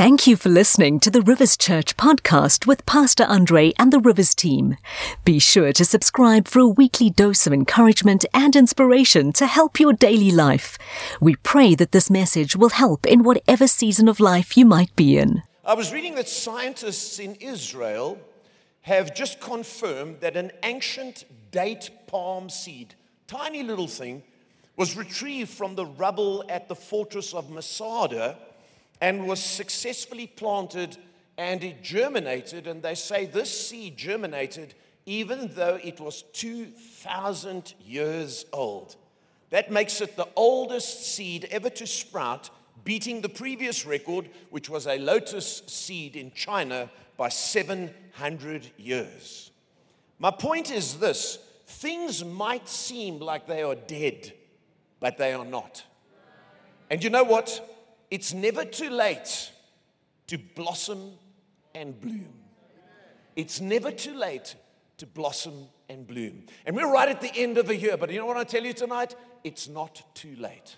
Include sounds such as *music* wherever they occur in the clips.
Thank you for listening to the Rivers Church podcast with Pastor Andre and the Rivers team. Be sure to subscribe for a weekly dose of encouragement and inspiration to help your daily life. We pray that this message will help in whatever season of life you might be in. I was reading that scientists in Israel have just confirmed that an ancient date palm seed, tiny little thing, was retrieved from the rubble at the fortress of Masada and was successfully planted and it germinated. And they say this seed germinated even though it was 2,000 years old. That makes it the oldest seed ever to sprout, beating the previous record, which was a lotus seed in China, by 700 years. My point is this things might seem like they are dead, but they are not. And you know what? It's never too late to blossom and bloom. It's never too late to blossom and bloom. And we're right at the end of the year, but you know what I tell you tonight? It's not too late.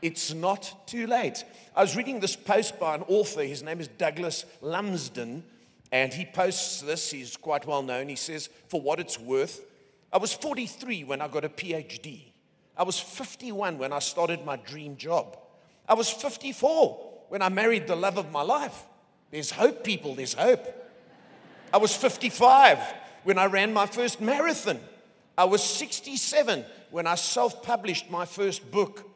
It's not too late. I was reading this post by an author. His name is Douglas Lumsden, and he posts this. He's quite well known. He says, For what it's worth, I was 43 when I got a PhD. I was 51 when I started my dream job. I was 54 when I married the love of my life. There's hope, people, there's hope. I was 55 when I ran my first marathon. I was 67 when I self published my first book.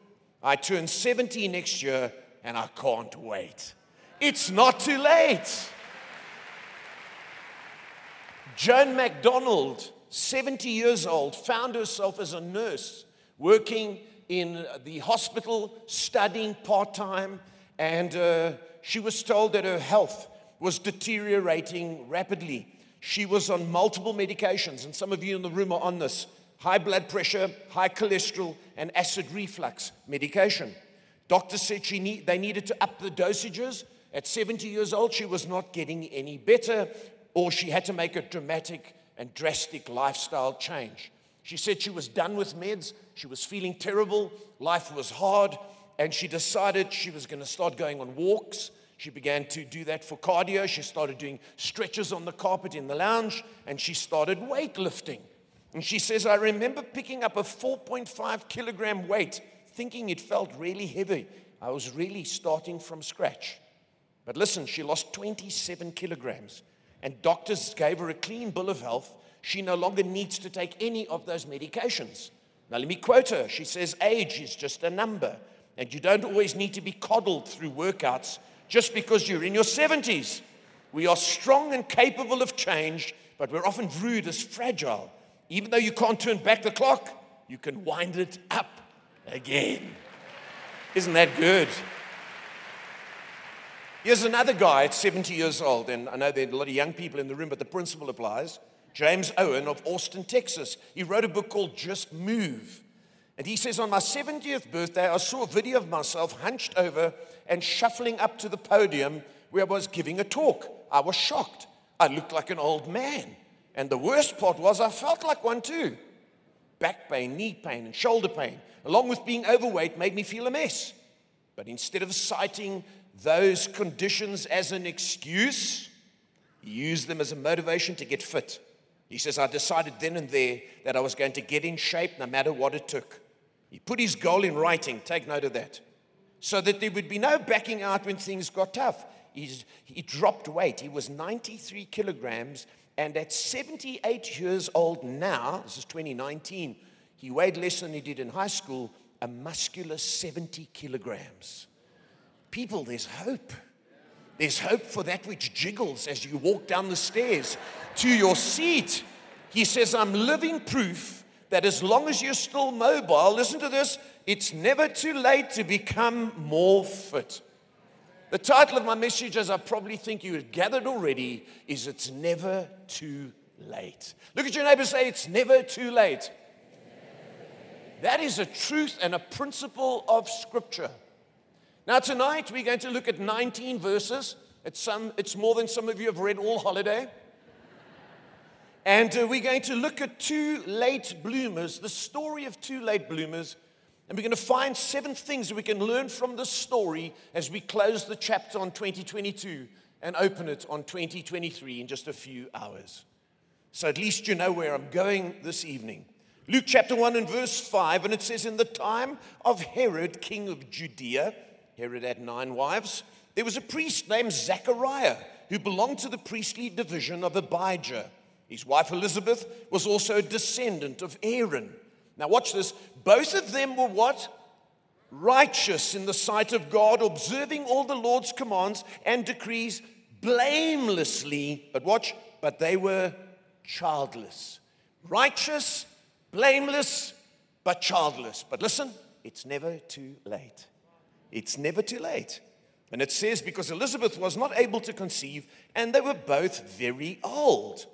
I turn 70 next year and I can't wait. It's not too late. Joan MacDonald, 70 years old, found herself as a nurse working in the hospital studying part time, and uh, she was told that her health was deteriorating rapidly. She was on multiple medications, and some of you in the room are on this high blood pressure, high cholesterol, and acid reflux medication. Doctors said she need, they needed to up the dosages. At 70 years old, she was not getting any better, or she had to make a dramatic and drastic lifestyle change. She said she was done with meds. She was feeling terrible. Life was hard. And she decided she was going to start going on walks. She began to do that for cardio. She started doing stretches on the carpet in the lounge. And she started weightlifting. And she says, I remember picking up a 4.5 kilogram weight, thinking it felt really heavy. I was really starting from scratch. But listen, she lost 27 kilograms. And doctors gave her a clean bill of health she no longer needs to take any of those medications. Now, let me quote her. She says, Age is just a number, and you don't always need to be coddled through workouts just because you're in your 70s. We are strong and capable of change, but we're often viewed as fragile. Even though you can't turn back the clock, you can wind it up again. Isn't that good? Here's another guy at 70 years old, and I know there are a lot of young people in the room, but the principle applies. James Owen of Austin, Texas. He wrote a book called Just Move. And he says, On my 70th birthday, I saw a video of myself hunched over and shuffling up to the podium where I was giving a talk. I was shocked. I looked like an old man. And the worst part was, I felt like one too. Back pain, knee pain, and shoulder pain, along with being overweight, made me feel a mess. But instead of citing those conditions as an excuse, he used them as a motivation to get fit. He says, I decided then and there that I was going to get in shape no matter what it took. He put his goal in writing, take note of that, so that there would be no backing out when things got tough. He's, he dropped weight. He was 93 kilograms, and at 78 years old now, this is 2019, he weighed less than he did in high school, a muscular 70 kilograms. People, there's hope. There's hope for that which jiggles as you walk down the stairs to your seat. He says, I'm living proof that as long as you're still mobile, listen to this, it's never too late to become more fit. The title of my message, as I probably think you have gathered already, is It's Never Too Late. Look at your neighbor say, It's never too late. That is a truth and a principle of Scripture. Now, tonight we're going to look at 19 verses. It's, some, it's more than some of you have read all holiday. And uh, we're going to look at two late bloomers, the story of two late bloomers. And we're going to find seven things that we can learn from this story as we close the chapter on 2022 and open it on 2023 in just a few hours. So at least you know where I'm going this evening. Luke chapter 1 and verse 5, and it says, In the time of Herod, king of Judea, Herod had nine wives, there was a priest named Zechariah who belonged to the priestly division of Abijah. His wife Elizabeth was also a descendant of Aaron. Now, watch this. Both of them were what? Righteous in the sight of God, observing all the Lord's commands and decrees blamelessly. But watch, but they were childless. Righteous, blameless, but childless. But listen, it's never too late. It's never too late. And it says, because Elizabeth was not able to conceive, and they were both very old.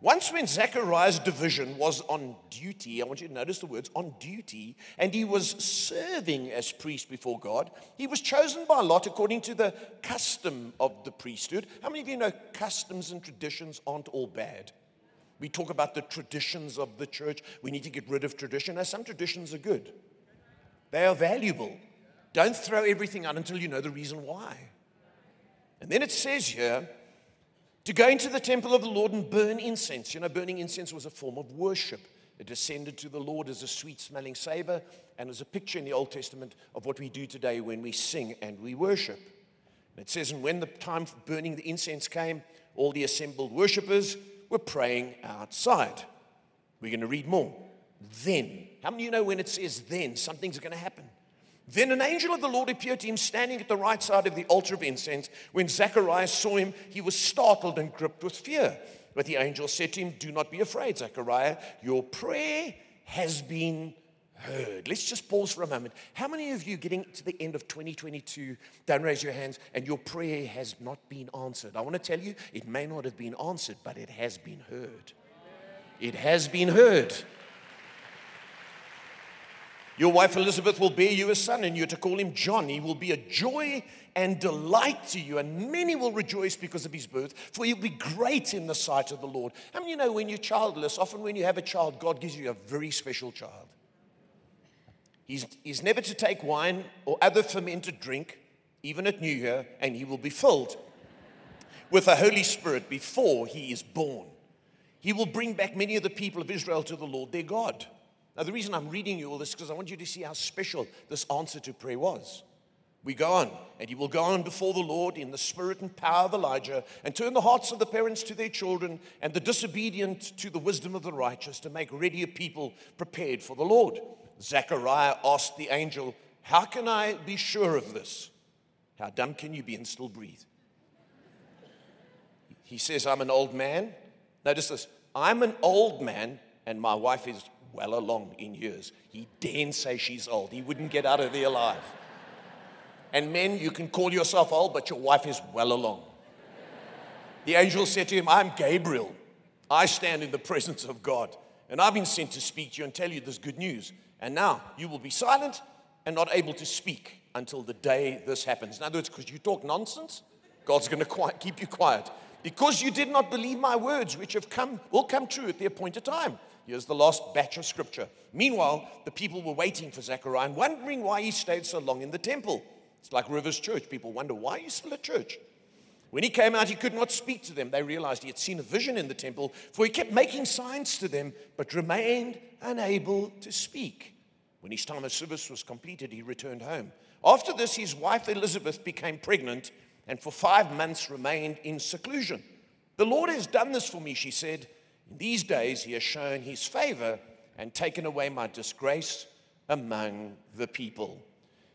Once, when Zechariah's division was on duty, I want you to notice the words on duty, and he was serving as priest before God, he was chosen by Lot according to the custom of the priesthood. How many of you know customs and traditions aren't all bad? We talk about the traditions of the church. We need to get rid of tradition. Now, some traditions are good, they are valuable. Don't throw everything out until you know the reason why. And then it says here, to go into the temple of the Lord and burn incense. You know, burning incense was a form of worship. It descended to the Lord as a sweet smelling savor and as a picture in the Old Testament of what we do today when we sing and we worship. And it says, And when the time for burning the incense came, all the assembled worshippers were praying outside. We're going to read more. Then, how many of you know when it says then, something's going to happen? Then an angel of the Lord appeared to him standing at the right side of the altar of incense. When Zacharias saw him, he was startled and gripped with fear. But the angel said to him, Do not be afraid, Zechariah. Your prayer has been heard. Let's just pause for a moment. How many of you getting to the end of 2022, don't raise your hands, and your prayer has not been answered? I want to tell you, it may not have been answered, but it has been heard. It has been heard. Your wife Elizabeth will bear you a son, and you're to call him John. He will be a joy and delight to you, and many will rejoice because of his birth, for he'll be great in the sight of the Lord. How many you know when you're childless, often when you have a child, God gives you a very special child? He's, he's never to take wine or other fermented drink, even at New Year, and he will be filled with the Holy Spirit before he is born. He will bring back many of the people of Israel to the Lord their God. Now, the reason I'm reading you all this is because I want you to see how special this answer to prayer was. We go on, and you will go on before the Lord in the spirit and power of Elijah, and turn the hearts of the parents to their children, and the disobedient to the wisdom of the righteous, to make ready a people prepared for the Lord. Zechariah asked the angel, How can I be sure of this? How dumb can you be and still breathe? He says, I'm an old man. Notice this I'm an old man, and my wife is well along in years. He daren't say she's old. He wouldn't get out of there alive. And men, you can call yourself old, but your wife is well along. The angel said to him, I'm Gabriel. I stand in the presence of God, and I've been sent to speak to you and tell you this good news. And now you will be silent and not able to speak until the day this happens. In other words, because you talk nonsense, God's going to keep you quiet. Because you did not believe my words, which have come, will come true at the appointed time. Here's the last batch of scripture. Meanwhile, the people were waiting for Zechariah and wondering why he stayed so long in the temple. It's like Rivers Church. People wonder why he's still at church. When he came out, he could not speak to them. They realized he had seen a vision in the temple, for he kept making signs to them, but remained unable to speak. When his time of service was completed, he returned home. After this, his wife Elizabeth became pregnant and for five months remained in seclusion. The Lord has done this for me, she said. In these days, he has shown his favor and taken away my disgrace among the people.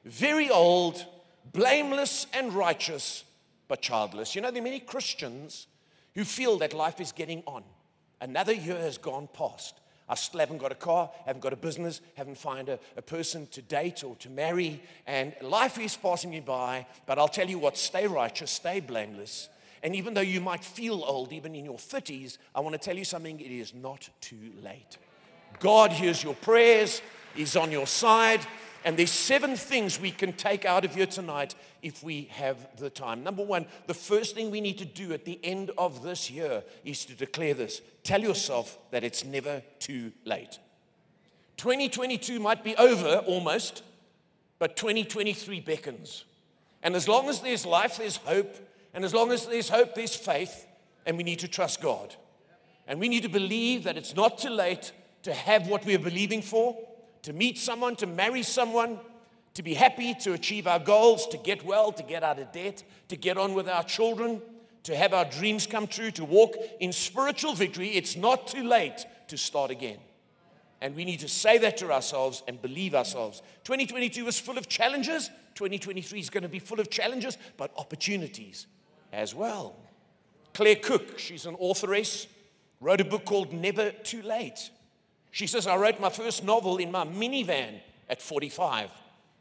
Very old, blameless, and righteous, but childless. You know, there are many Christians who feel that life is getting on. Another year has gone past. I still haven't got a car, haven't got a business, haven't found a, a, person to date or to marry, and life is passing me by. But I'll tell you what stay righteous, stay blameless, and even though you might feel old, even in your 30s, I want to tell you something it is not too late. God hears your prayers, He's on your side. And there's seven things we can take out of here tonight if we have the time. Number one, the first thing we need to do at the end of this year is to declare this. Tell yourself that it's never too late. 2022 might be over almost, But 2023 beckons. And as long as there's life, there's hope. And as long as there's hope, there's faith. And we need to trust God. And we need to believe that it's not too late to have what we are believing for, to meet someone, to marry someone, to be happy, to achieve our goals, to get well, to get out of debt, to get on with our children, to have our dreams come true, to walk in spiritual victory. It's not too late to start again. And we need to say that to ourselves and believe ourselves. 2022 was full of challenges. 2023 is going to be full of challenges, but opportunities as well. Claire Cook, she's an authoress, wrote a book called Never Too Late. She says, I wrote my first novel in my minivan at 45.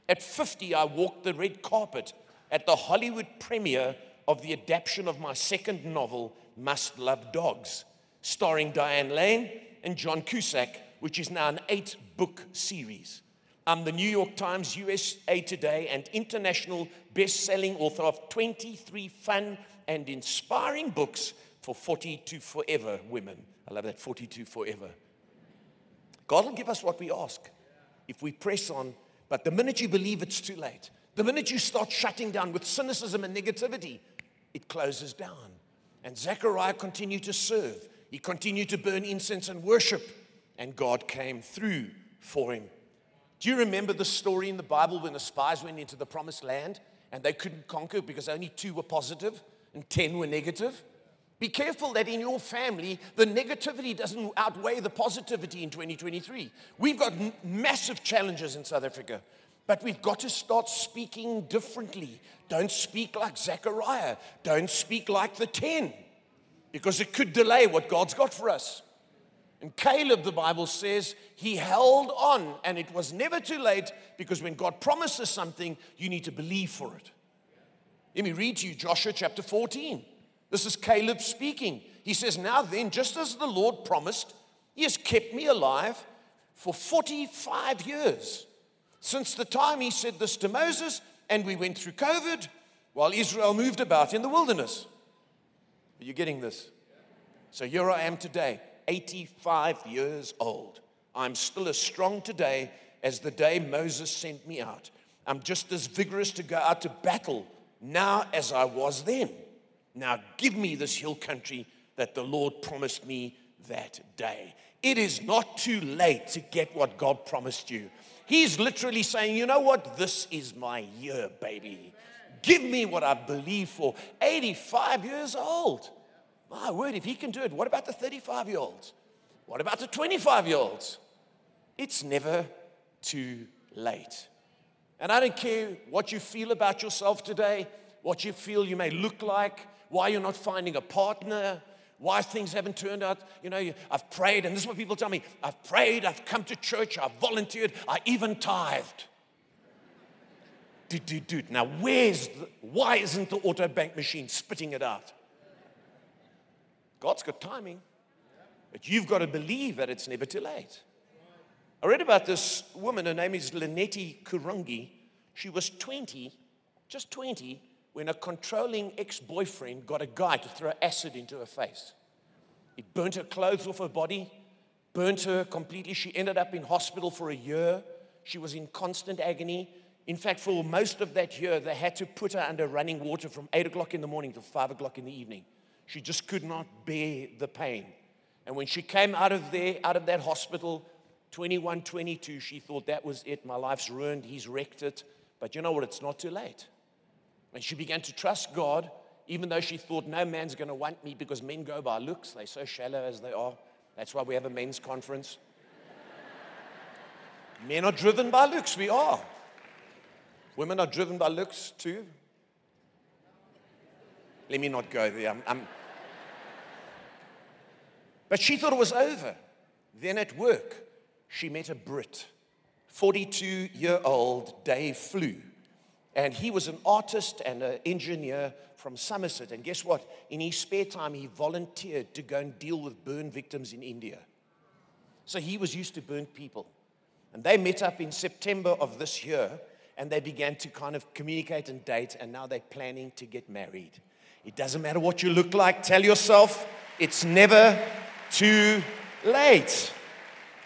At 50, I walked the red carpet at the Hollywood premiere of the adaptation of my second novel, Must Love Dogs, starring Diane Lane and John Cusack which is now an eight book series. I'm the New York Times, USA Today, and international best selling author of 23 fun and inspiring books for 42 forever women. I love that 42 forever. God will give us what we ask if we press on, but the minute you believe it's too late, the minute you start shutting down with cynicism and negativity, it closes down. And Zechariah continued to serve, he continued to burn incense and worship and God came through for him. Do you remember the story in the Bible when the spies went into the promised land and they couldn't conquer because only two were positive and 10 were negative? Be careful that in your family, the negativity doesn't outweigh the positivity in 2023. We've got n- massive challenges in South Africa, but we've got to start speaking differently. Don't speak like Zechariah, don't speak like the 10, because it could delay what God's got for us. And Caleb, the Bible says, he held on, and it was never too late because when God promises something, you need to believe for it. Let me read to you Joshua chapter 14. This is Caleb speaking. He says, Now then, just as the Lord promised, he has kept me alive for 45 years. Since the time he said this to Moses, and we went through COVID while Israel moved about in the wilderness. Are you getting this? So here I am today. 85 years old. I'm still as strong today as the day Moses sent me out. I'm just as vigorous to go out to battle now as I was then. Now give me this hill country that the Lord promised me that day. It is not too late to get what God promised you. He's literally saying, you know what? This is my year, baby. Give me what I believe for. 85 years old. My word, if he can do it, what about the 35 year olds? What about the 25 year olds? It's never too late. And I don't care what you feel about yourself today, what you feel you may look like, why you're not finding a partner, why things haven't turned out. You know, I've prayed, and this is what people tell me I've prayed, I've come to church, I've volunteered, I even tithed. Dude, dude, dude. Now, where's the, why isn't the auto bank machine spitting it out? God's got timing, but you've got to believe that it's never too late. I read about this woman, her name is Lenetti Kurungi. She was 20, just 20, when a controlling ex boyfriend got a guy to throw acid into her face. It burnt her clothes off her body, burnt her completely. She ended up in hospital for a year. She was in constant agony. In fact, for most of that year, they had to put her under running water from 8 o'clock in the morning to 5 o'clock in the evening. She just could not bear the pain. And when she came out of there, out of that hospital, 21, 22, she thought that was it. My life's ruined. He's wrecked it. But you know what? It's not too late. And she began to trust God, even though she thought no man's going to want me because men go by looks. They're so shallow as they are. That's why we have a men's conference. *laughs* men are driven by looks. We are. Women are driven by looks too. Let me not go there. I'm, I'm... But she thought it was over. Then at work, she met a Brit, 42 year old Dave Flew. And he was an artist and an engineer from Somerset. And guess what? In his spare time, he volunteered to go and deal with burn victims in India. So he was used to burnt people. And they met up in September of this year and they began to kind of communicate and date. And now they're planning to get married. It doesn't matter what you look like, tell yourself it's never too late.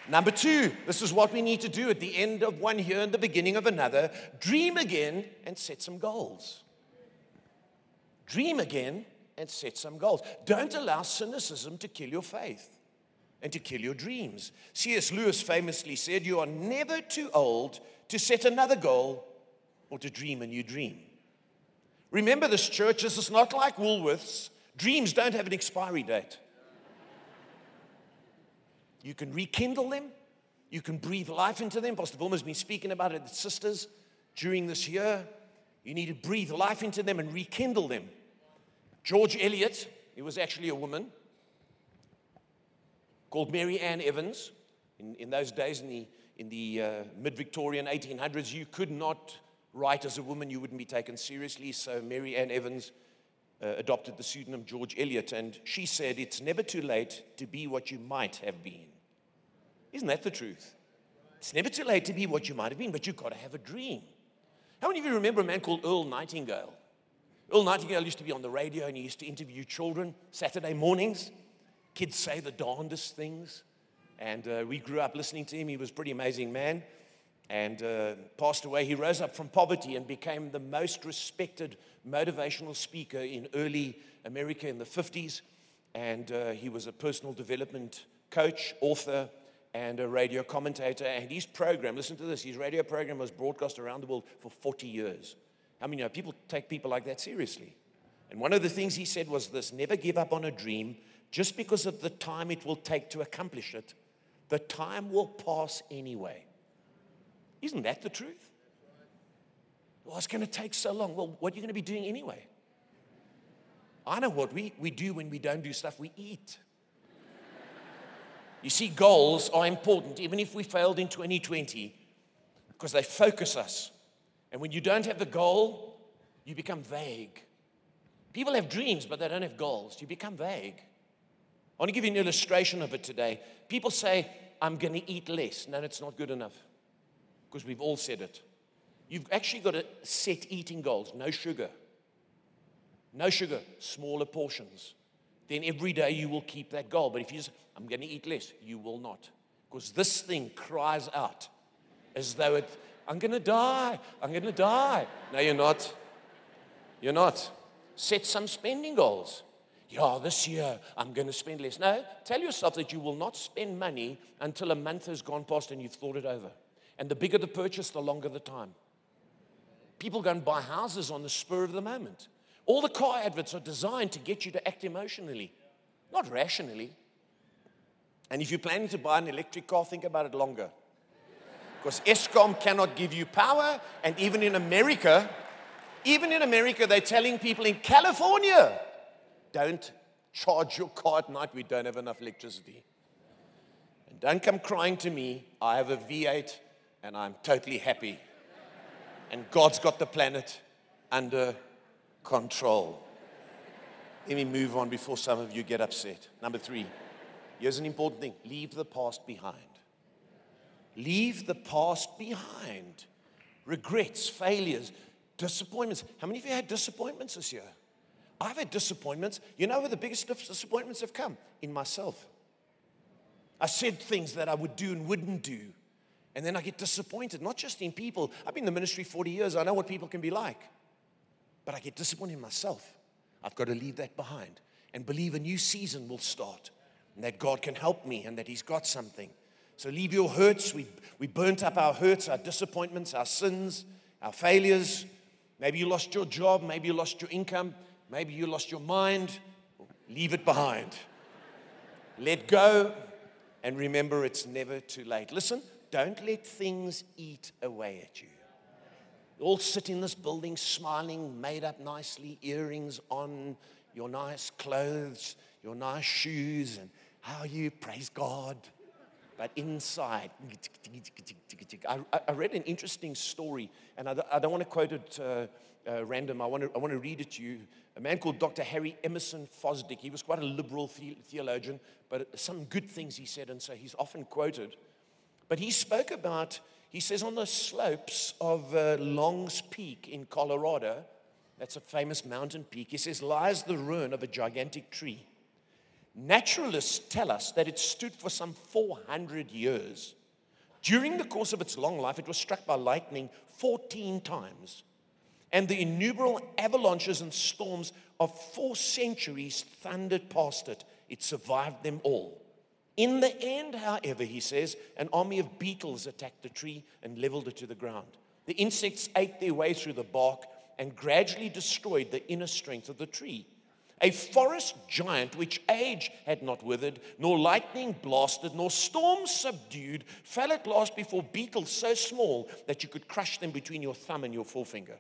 Number two, this is what we need to do at the end of one year and the beginning of another dream again and set some goals. Dream again and set some goals. Don't allow cynicism to kill your faith and to kill your dreams. C.S. Lewis famously said, You are never too old to set another goal or to dream a new dream. Remember, this church, this is not like Woolworths. Dreams don't have an expiry date. You can rekindle them. You can breathe life into them. Pastor Wilma's been speaking about it, sisters, during this year. You need to breathe life into them and rekindle them. George Eliot, he was actually a woman called Mary Ann Evans. In, in those days, in the, in the uh, mid Victorian 1800s, you could not write as a woman, you wouldn't be taken seriously. So Mary Ann Evans uh, adopted the pseudonym George Eliot, and she said, It's never too late to be what you might have been. Isn't that the truth? It's never too late to be what you might have been, but you've got to have a dream. How many of you remember a man called Earl Nightingale? Earl Nightingale used to be on the radio and he used to interview children Saturday mornings. Kids say the darndest things. And uh, we grew up listening to him. He was a pretty amazing man and uh, passed away. He rose up from poverty and became the most respected motivational speaker in early America in the 50s. And uh, he was a personal development coach, author, and a radio commentator. And his program, listen to this, his radio program was broadcast around the world for 40 years. I mean, you know, people take people like that seriously. And one of the things he said was this never give up on a dream just because of the time it will take to accomplish it. The time will pass anyway. Isn't that the truth? Well, it's going to take so long. Well, what are you going to be doing anyway? I know what we, we do when we don't do stuff, we eat. You see, goals are important, even if we failed in 2020, because they focus us. And when you don't have the goal, you become vague. People have dreams, but they don't have goals. You become vague. I want to give you an illustration of it today. People say, I'm going to eat less. No, it's not good enough because we've all said it. You've actually got to set eating goals no sugar, no sugar, smaller portions. Then every day you will keep that goal. But if you say, I'm going to eat less, you will not. Because this thing cries out as though it, I'm going to die, I'm going to die. No, you're not. You're not. Set some spending goals. Yeah, this year I'm going to spend less. No, tell yourself that you will not spend money until a month has gone past and you've thought it over. And the bigger the purchase, the longer the time. People go and buy houses on the spur of the moment. All the car adverts are designed to get you to act emotionally, not rationally. And if you're planning to buy an electric car, think about it longer. Because Eskom cannot give you power, and even in America, even in America, they're telling people in California, don't charge your car at night, we don't have enough electricity. And don't come crying to me, I have a V8 and I'm totally happy. And God's got the planet under control. Let me move on before some of you get upset. Number three, here's an important thing leave the past behind. Leave the past behind. Regrets, failures, disappointments. How many of you had disappointments this year? I've had disappointments. You know where the biggest disappointments have come? In myself. I said things that I would do and wouldn't do. And then I get disappointed, not just in people. I've been in the ministry 40 years, I know what people can be like. But I get disappointed in myself. I've got to leave that behind and believe a new season will start and that God can help me and that He's got something. So leave your hurts. We, we burnt up our hurts, our disappointments, our sins, our failures. Maybe you lost your job, maybe you lost your income, maybe you lost your mind. Leave it behind. Let go and remember it's never too late. Listen, don't let things eat away at you. all sit in this building smiling, made up nicely, earrings on, your nice clothes, your nice shoes, and how you praise God. But inside, I, I read an interesting story, and I, I don't want to quote it uh, uh, random. I want, to, I want to read it to you. A man called Dr. Harry Emerson Fosdick. He was quite a liberal the- theologian, but some good things he said, and so he's often quoted. But he spoke about, he says, on the slopes of uh, Long's Peak in Colorado, that's a famous mountain peak, he says, lies the ruin of a gigantic tree. Naturalists tell us that it stood for some 400 years. During the course of its long life, it was struck by lightning 14 times. And the innumerable avalanches and storms of four centuries thundered past it. It survived them all. In the end, however, he says, an army of beetles attacked the tree and leveled it to the ground. The insects ate their way through the bark and gradually destroyed the inner strength of the tree. A forest giant which age had not withered, nor lightning blasted, nor storm subdued, fell at last before beetles so small that you could crush them between your thumb and your forefinger.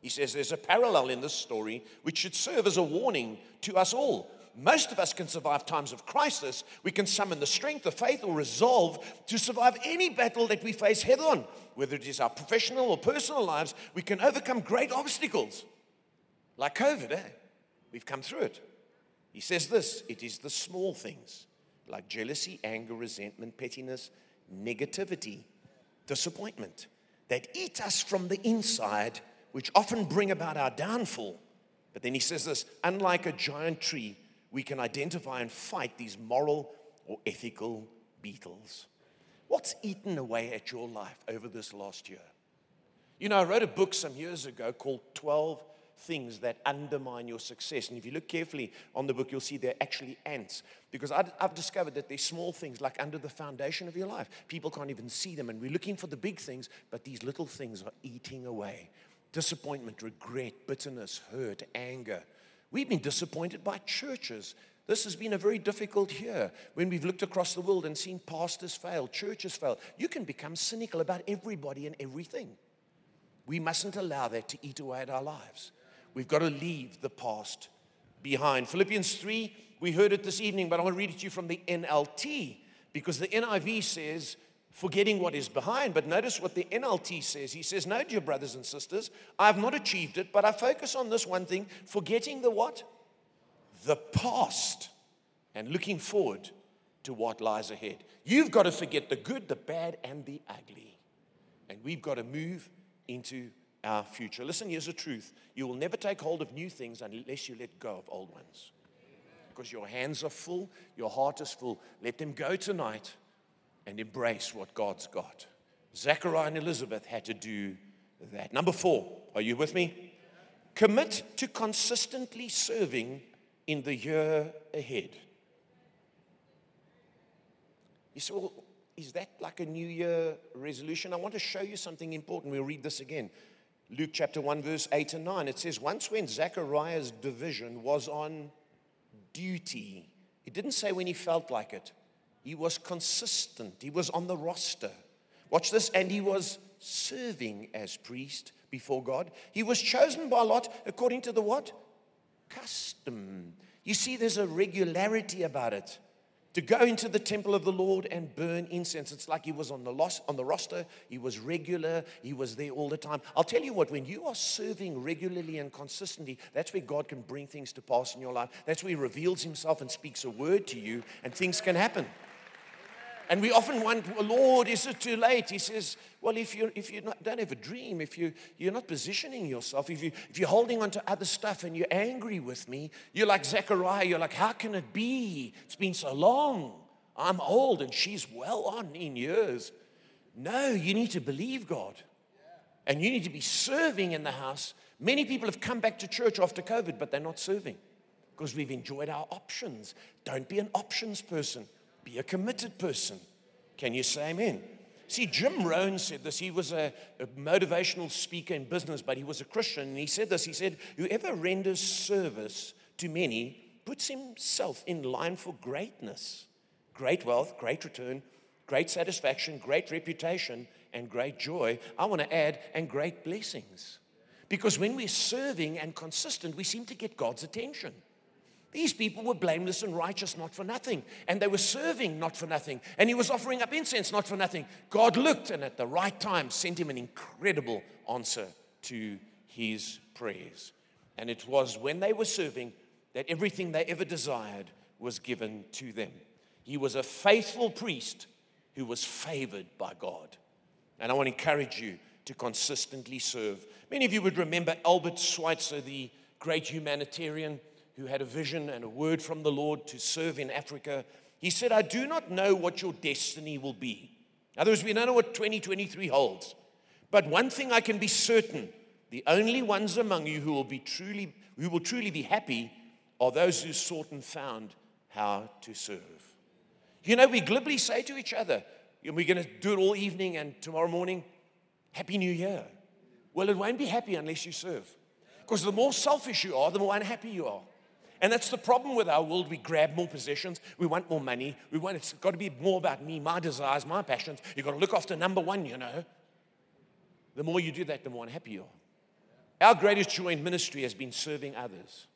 He says there's a parallel in this story which should serve as a warning to us all. Most of us can survive times of crisis. We can summon the strength of faith or resolve to survive any battle that we face head on. Whether it is our professional or personal lives, we can overcome great obstacles. Like COVID, eh? We've come through it. He says this it is the small things like jealousy, anger, resentment, pettiness, negativity, disappointment that eat us from the inside, which often bring about our downfall. But then he says this unlike a giant tree, we can identify and fight these moral or ethical beetles. What's eaten away at your life over this last year? You know, I wrote a book some years ago called 12 things that undermine your success. And if you look carefully on the book, you'll see they're actually ants. Because I've discovered that there's small things like under the foundation of your life. People can't even see them. And we're looking for the big things, but these little things are eating away disappointment, regret, bitterness, hurt, anger. We've been disappointed by churches. This has been a very difficult year when we've looked across the world and seen pastors fail, churches fail. You can become cynical about everybody and everything. We mustn't allow that to eat away at our lives. We've got to leave the past behind. Philippians 3, we heard it this evening, but I want to read it to you from the NLT because the NIV says, forgetting what is behind. But notice what the NLT says. He says, No, dear brothers and sisters, I have not achieved it, but I focus on this one thing forgetting the what? The past and looking forward to what lies ahead. You've got to forget the good, the bad, and the ugly. And we've got to move into our future. Listen, here's the truth you will never take hold of new things unless you let go of old ones. Because your hands are full, your heart is full. Let them go tonight and embrace what God's got. Zachariah and Elizabeth had to do that. Number four, are you with me? Commit to consistently serving in the year ahead. You say, well, is that like a New Year resolution? I want to show you something important. We'll read this again. Luke chapter 1, verse 8 and 9. It says, Once when Zachariah's division was on duty, it didn't say when he felt like it, he was consistent, he was on the roster. Watch this, and he was serving as priest before God. He was chosen by Lot according to the what? Custom. You see, there's a regularity about it to go into the temple of the Lord and burn incense. It's like he was on the, loss, on the roster, he was regular, he was there all the time. I'll tell you what, when you are serving regularly and consistently, that's where God can bring things to pass in your life. That's where he reveals himself and speaks a word to you, and things can happen. And we often wonder, Lord, is it too late? He says, Well, if you, if you don't have a dream, if you, you're not positioning yourself, if, you, if you're holding on to other stuff and you're angry with me, you're like Zechariah, you're like, How can it be? It's been so long. I'm old and she's well on in years. No, you need to believe God. And you need to be serving in the house. Many people have come back to church after COVID, but they're not serving because we've enjoyed our options. Don't be an options person. Be a committed person. Can you say amen? See, Jim Rohn said this. He was a, a, motivational speaker in business, but he was a Christian. And he said this He said, Whoever renders service to many puts himself in line for greatness great wealth, great return, great satisfaction, great reputation, and great joy. I want to add, and great blessings. Because when we're serving and consistent, we seem to get God's attention. These people were blameless and righteous, not for nothing. And they were serving, not for nothing. And he was offering up incense, not for nothing. God looked and at the right time sent him an incredible answer to his prayers. And it was when they were serving that everything they ever desired was given to them. He was a faithful priest who was favored by God. And I want to encourage you to consistently serve. Many of you would remember Albert Schweitzer, the great humanitarian who had a vision and a word from the Lord to serve in Africa. He said, I do not know what your destiny will be. In other words, we don't know what 2023 holds. But one thing I can be certain the only ones among you who will, be truly, who will truly be happy are those who sought and found how to serve. You know, we glibly say to each other, we're going to do it all evening and tomorrow morning, Happy New Year. Well, it won't be happy unless you serve. Because the more selfish you are, the more unhappy you are. And that's the problem with our world. We grab more possessions. We want more money. We want it's got to be more about me, my desires, my passions. You've got to look after number one, you know. The more you do that, the more unhappy you are. Our greatest joy in ministry has been serving others.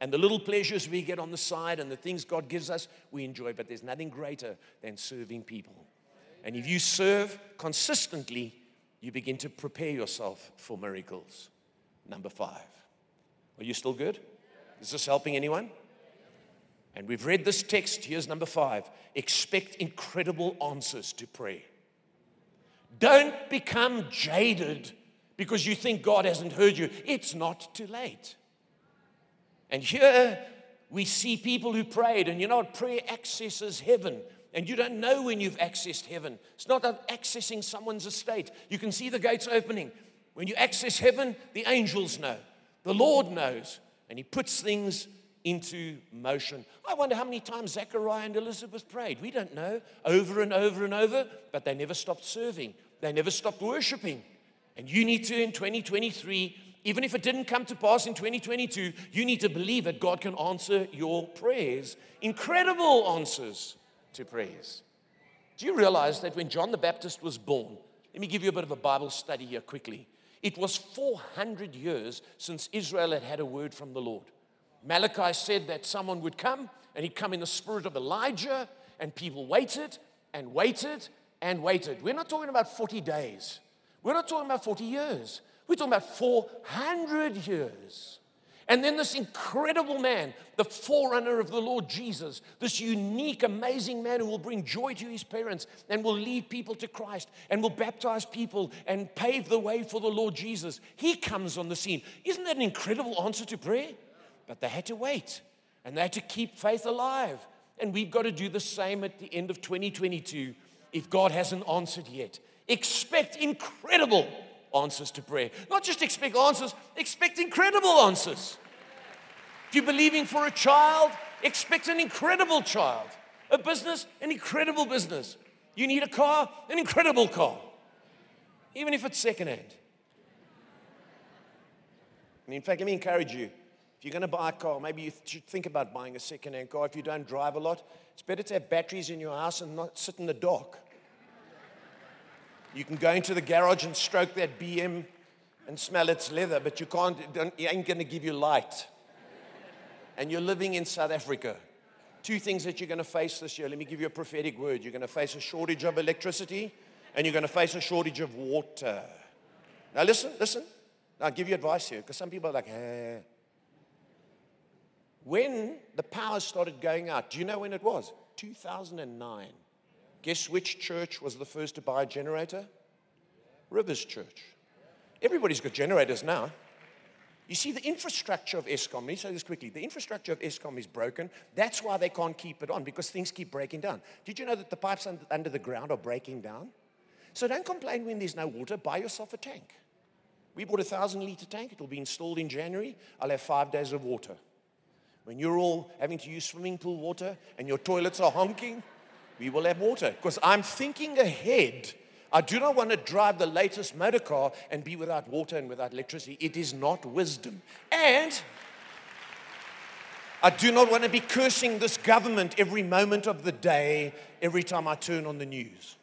And the little pleasures we get on the side and the things God gives us, we enjoy. But there's nothing greater than serving people. And if you serve consistently, you begin to prepare yourself for miracles. Number five. Are you still good? Is this helping anyone? And we've read this text. Here's number five expect incredible answers to prayer. Don't become jaded because you think God hasn't heard you. It's not too late. And here we see people who prayed, and you know what? Prayer accesses heaven. And you don't know when you've accessed heaven. It's not accessing someone's estate. You can see the gates opening. When you access heaven, the angels know, the Lord knows, and He puts things into motion. I wonder how many times Zechariah and Elizabeth prayed. We don't know. Over and over and over, but they never stopped serving, they never stopped worshiping. And you need to, in 2023, even if it didn't come to pass in 2022, you need to believe that God can answer your prayers. Incredible answers to prayers. Do you realize that when John the Baptist was born, let me give you a bit of a Bible study here quickly. It was 400 years since Israel had had a word from the Lord. Malachi said that someone would come and he'd come in the spirit of Elijah, and people waited and waited and waited. We're not talking about 40 days, we're not talking about 40 years. We're talking about 400 years. And then this incredible man, the forerunner of the Lord Jesus, this unique, amazing man who will bring joy to his parents and will lead people to Christ and will baptize people and pave the way for the Lord Jesus. He comes on the scene. Isn't that an incredible answer to prayer? But they had to wait and they had to keep faith alive. And we've got to do the same at the end of 2022 if God hasn't answered yet. Expect incredible answers to prayer. Not just expect answers, expect incredible answers. If you're believing for a child, expect an incredible child. A business, an incredible business. You need a car, an incredible car. Even if it's secondhand. And in fact, let me encourage you. If you're going to buy a car, maybe you should think about buying a second-hand car. If you don't drive a lot, it's better to have batteries in your house and not sit in the dock. You can go into the garage and stroke that BM and smell its leather, but you can't, it ain't going to give you light. And you're living in South Africa. Two things that you're going to face this year. Let me give you a prophetic word. You're going to face a shortage of electricity, and you're going to face a shortage of water. Now, listen, listen. I'll give you advice here, because some people are like, eh. When the power started going out, do you know when it was? 2009. Guess which church was the first to buy a generator? Rivers Church. Everybody's got generators now. You see, the infrastructure of Eskom, let me say this quickly the infrastructure of Eskom is broken. That's why they can't keep it on because things keep breaking down. Did you know that the pipes under, under the ground are breaking down? So don't complain when there's no water, buy yourself a tank. We bought a thousand liter tank, it'll be installed in January. I'll have five days of water. When you're all having to use swimming pool water and your toilets are honking, we will have water. Because I'm thinking ahead. I do not want to drive the latest motor car and be without water and without electricity. It is not wisdom. And I do not want to be cursing this government every moment of the day, every time I turn on the news.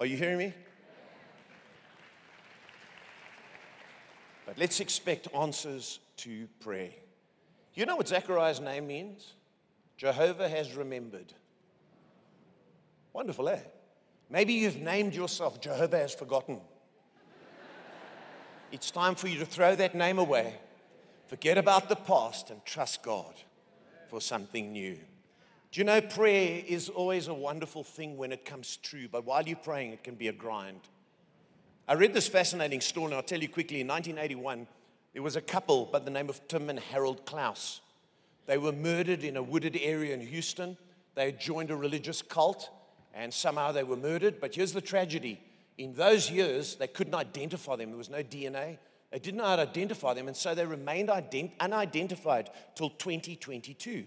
Are you hearing me? But let's expect answers to prayer. You know what Zechariah's name means? Jehovah has remembered. Wonderful, eh? Maybe you've named yourself Jehovah has forgotten. *laughs* It's time for you to throw that name away, forget about the past, and trust God for something new. Do you know prayer is always a wonderful thing when it comes true, but while you're praying, it can be a grind. I read this fascinating story, and I'll tell you quickly. In 1981, There was a couple by the name of Tim and Harold Clouse. They were murdered in a wooded area in Houston. They had joined a religious cult and somehow they were murdered. But here's the tragedy in those years, they couldn't identify them, there was no DNA. They didn't know how to identify them, and so they remained ident- unidentified till 2022.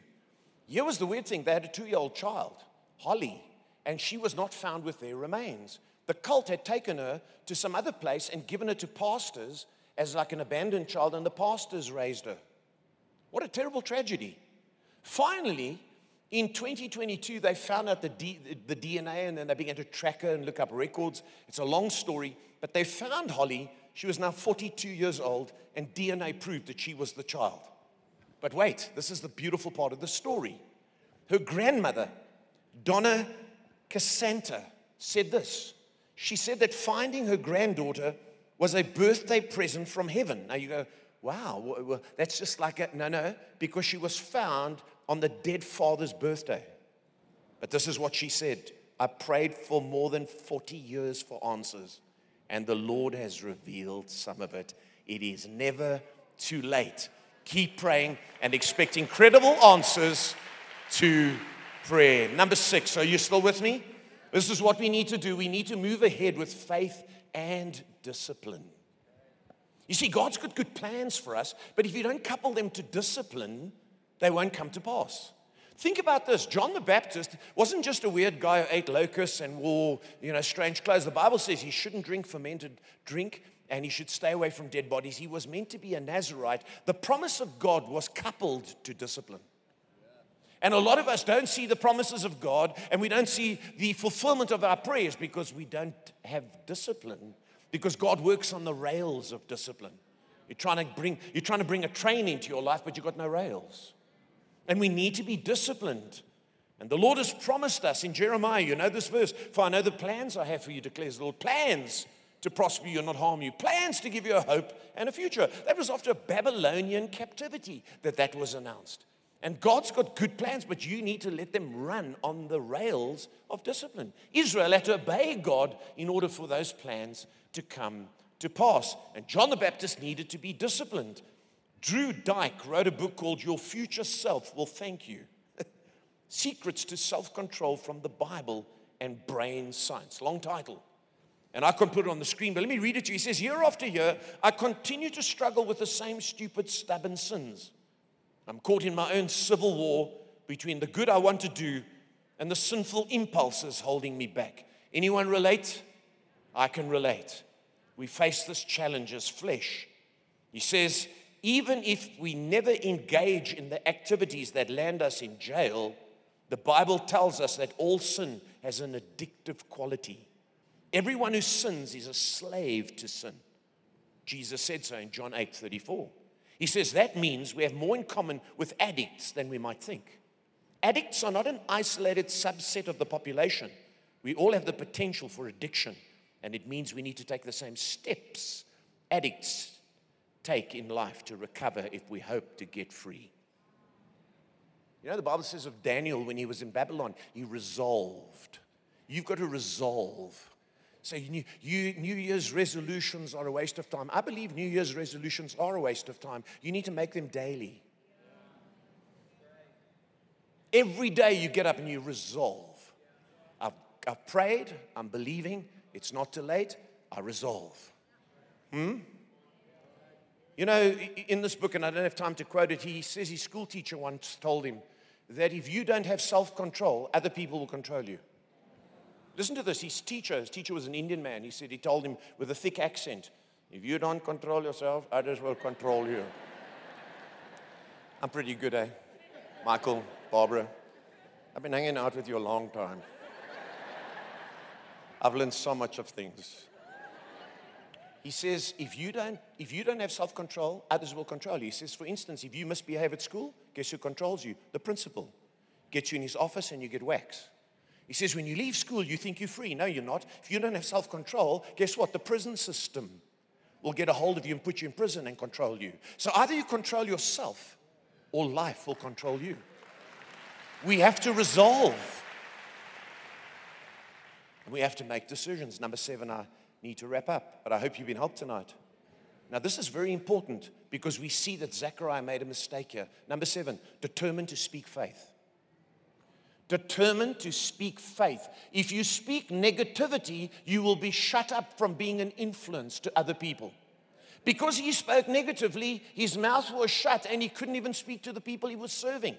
Here was the weird thing they had a two year old child, Holly, and she was not found with their remains. The cult had taken her to some other place and given her to pastors as like an abandoned child, and the pastors raised her. What a terrible tragedy. Finally, in 2022, they found out the, D, the DNA and then they began to track her and look up records. It's a long story, but they found Holly. She was now 42 years old, and DNA proved that she was the child. But wait, this is the beautiful part of the story. Her grandmother, Donna Casanta, said this. She said that finding her granddaughter was a birthday present from heaven. Now you go, wow, that's just like a, no, no, because she was found on the dead father's birthday. But this is what she said I prayed for more than 40 years for answers, and the Lord has revealed some of it. It is never too late. Keep praying and expect incredible answers to prayer. Number six, are you still with me? This is what we need to do. We need to move ahead with faith and discipline. You see, God's got good plans for us, but if you don't couple them to discipline, they won't come to pass. Think about this. John the Baptist wasn't just a weird guy who ate locusts and wore, you know, strange clothes. The Bible says he shouldn't drink fermented drink and he should stay away from dead bodies. He was meant to be a Nazarite. The promise of God was coupled to discipline. And a lot of us don't see the promises of God and we don't see the fulfillment of our prayers because we don't have discipline, because God works on the rails of discipline. You're trying to bring, you're trying to bring a train into your life, but you've got no rails. And we need to be disciplined. And the Lord has promised us in Jeremiah, you know this verse, for I know the plans I have for you, declares the Lord. Plans to prosper you and not harm you. Plans to give you a hope and a future. That was after Babylonian captivity that that was announced. And God's got good plans, but you need to let them run on the rails of discipline. Israel had to obey God in order for those plans to come to pass. And John the Baptist needed to be disciplined. Drew Dyck wrote a book called Your Future Self Will Thank You *laughs* Secrets to Self Control from the Bible and Brain Science. Long title. And I can put it on the screen, but let me read it to you. He says, Year after year, I continue to struggle with the same stupid, stubborn sins. I'm caught in my own civil war between the good I want to do and the sinful impulses holding me back. Anyone relate? I can relate. We face this challenge as flesh. He says, even if we never engage in the activities that land us in jail, the Bible tells us that all sin has an addictive quality. Everyone who sins is a slave to sin. Jesus said so in John 8 34. He says that means we have more in common with addicts than we might think. Addicts are not an isolated subset of the population. We all have the potential for addiction, and it means we need to take the same steps addicts take in life to recover if we hope to get free. You know, the Bible says of Daniel when he was in Babylon, he resolved. You've got to resolve. So New, you, New Year's resolutions are a waste of time. I believe New Year's resolutions are a waste of time. You need to make them daily. Every day you get up and you resolve. I've, I've prayed, I'm believing, it's not too late, I resolve. Hmm? You know, in this book, and I don't have time to quote it, he says his school teacher once told him that if you don't have self control, other people will control you. Listen to this. His teacher, his teacher was an Indian man. He said, he told him with a thick accent, if you don't control yourself, others will control you. I'm pretty good, eh? Michael, Barbara. I've been hanging out with you a long time. I've learned so much of things. He says, if you don't, if you don't have self control, others will control you. He says, for instance, if you misbehave at school, guess who controls you? The principal. Gets you in his office and you get wax. He says, when you leave school, you think you're free. No, you're not. If you don't have self control, guess what? The prison system will get a hold of you and put you in prison and control you. So either you control yourself or life will control you. We have to resolve. We have to make decisions. Number seven, I need to wrap up, but I hope you've been helped tonight. Now, this is very important because we see that Zechariah made a mistake here. Number seven, determined to speak faith. Determined to speak faith. If you speak negativity, you will be shut up from being an influence to other people. Because he spoke negatively, his mouth was shut and he couldn't even speak to the people he was serving.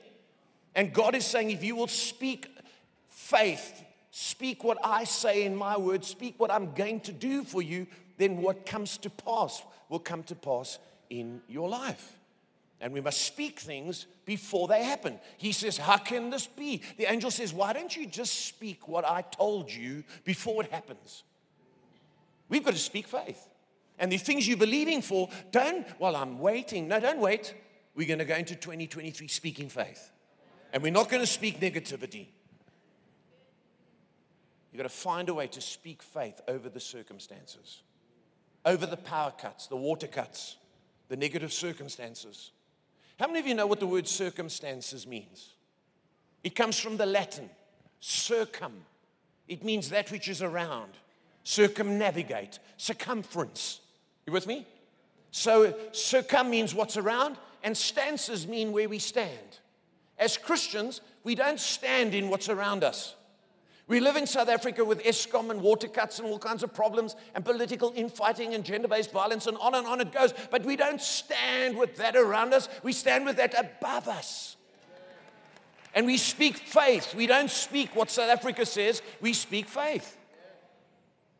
And God is saying, if you will speak faith, speak what I say in my words, speak what I'm going to do for you, then what comes to pass will come to pass in your life. And we must speak things before they happen. He says, How can this be? The angel says, Why don't you just speak what I told you before it happens? We've got to speak faith. And the things you're believing for, don't, well, I'm waiting. No, don't wait. We're going to go into 2023 speaking faith. And we're not going to speak negativity. You've got to find a way to speak faith over the circumstances, over the power cuts, the water cuts, the negative circumstances. How many of you know what the word circumstances means? It comes from the Latin, circum. It means that which is around, circumnavigate, circumference. You with me? So, circum means what's around, and stances mean where we stand. As Christians, we don't stand in what's around us. We live in South Africa with Eskom and water cuts and all kinds of problems and political infighting and gender based violence and on and on it goes. But we don't stand with that around us, we stand with that above us. And we speak faith. We don't speak what South Africa says, we speak faith.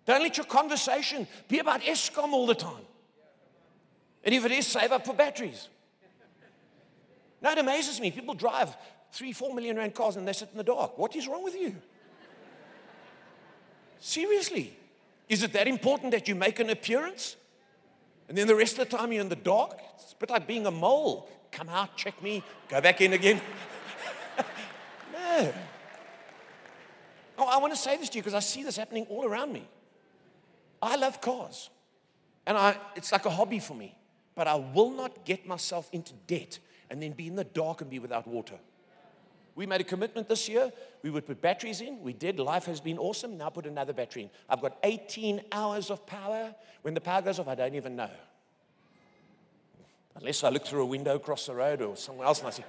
Don't let your conversation be about Eskom all the time. And if it is, save up for batteries. Now it amazes me. People drive three, four million rand cars and they sit in the dark. What is wrong with you? Seriously. Is it that important that you make an appearance? And then the rest of the time you're in the dark? It's a bit like being a mole. Come out, check me, go back in again. *laughs* no. Oh, I want to say this to you because I see this happening all around me. I love cars. And I, it's like a hobby for me. But I will not get myself into debt and then be in the dark and be without water. We made a commitment this year. We would put batteries in. We did. Life has been awesome. Now put another battery in. I've got 18 hours of power. When the power goes off, I don't even know. Unless I look through a window across the road or somewhere else and I see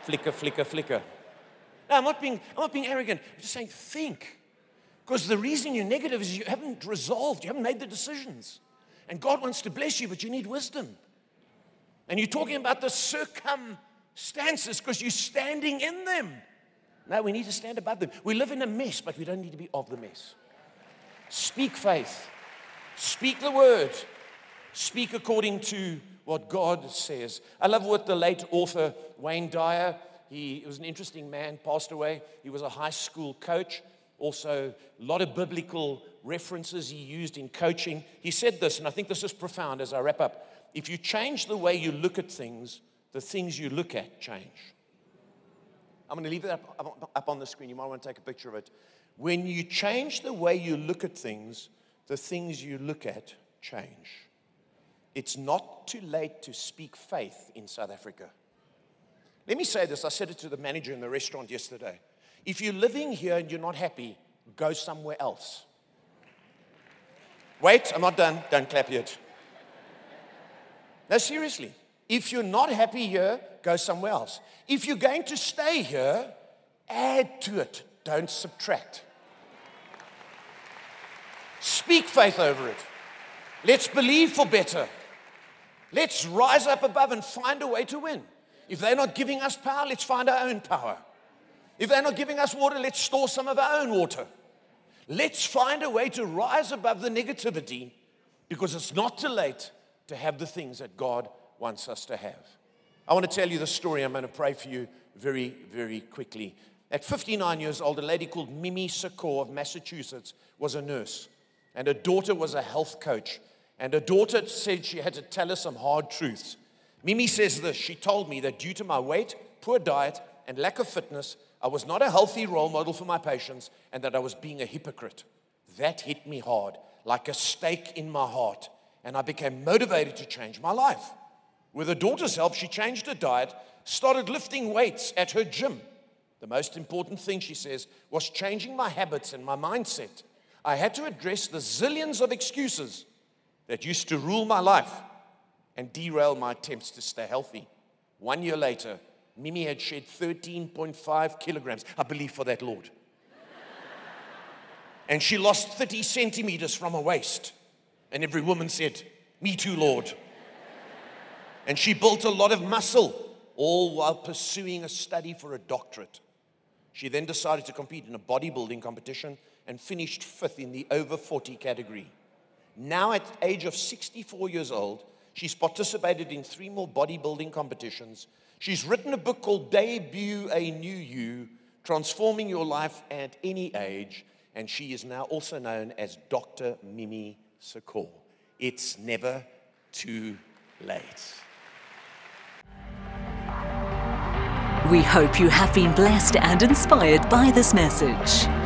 flicker, flicker, flicker. No, I'm not being, I'm not being arrogant. I'm just saying, think. Because the reason you're negative is you haven't resolved, you haven't made the decisions. And God wants to bless you, but you need wisdom. And you're talking about the circumstances because you're standing in them. No, we need to stand above them. We live in a mess, but we don't need to be of the mess. Speak faith, speak the word, speak according to what God says. I love what the late author Wayne Dyer, he was an interesting man, passed away. He was a high school coach, also a lot of biblical references he used in coaching. He said this, and I think this is profound as I wrap up. If you change the way you look at things, the things you look at change. I'm going to leave it up, up, on the screen. You might want to take a picture of it. When you change the way you look at things, the things you look at change. It's not too late to speak faith in South Africa. Let me say this I said it to the manager in the restaurant yesterday. If you're living here and you're not happy, go somewhere else. Wait, I'm not done. Don't clap yet. No, seriously. If you're not happy here, go somewhere else. If you're going to stay here, add to it, don't subtract. Speak faith over it. Let's believe for better. Let's rise up above and find a way to win. If they're not giving us power, let's find our own power. If they're not giving us water, let's store some of our own water. Let's find a way to rise above the negativity because it's not too late to have the things that God wants us to have. I want to tell you the story. I'm going to pray for you very, very quickly. At 59 years old, a lady called Mimi Secor of Massachusetts was a nurse, and her daughter was a health coach. And her daughter said she had to tell her some hard truths. Mimi says this She told me that due to my weight, poor diet, and lack of fitness, I was not a healthy role model for my patients, and that I was being a hypocrite. That hit me hard, like a stake in my heart and I became motivated to change my life. With her daughter's help, she changed her diet, started lifting weights at her gym. The most important thing, she says, was changing my habits and my mindset. I had to address the zillions of excuses that used to rule my life. and derail my attempts to stay healthy. One year later, Mimi had shed 13.5 kilograms, I believe for that Lord. *laughs* and she lost 30 centimeters from her waist. And every woman said, Me too, Lord. And she built a lot of muscle, all while pursuing a study for a doctorate. She then decided to compete in a bodybuilding competition and finished fifth in the over 40 category. Now, at the age of 64 years old, she's participated in three more bodybuilding competitions. She's written a book called Debut a New You Transforming Your Life at Any Age. And she is now also known as Dr. Mimi Secor. It's never too late. We hope you have been blessed and inspired by this message.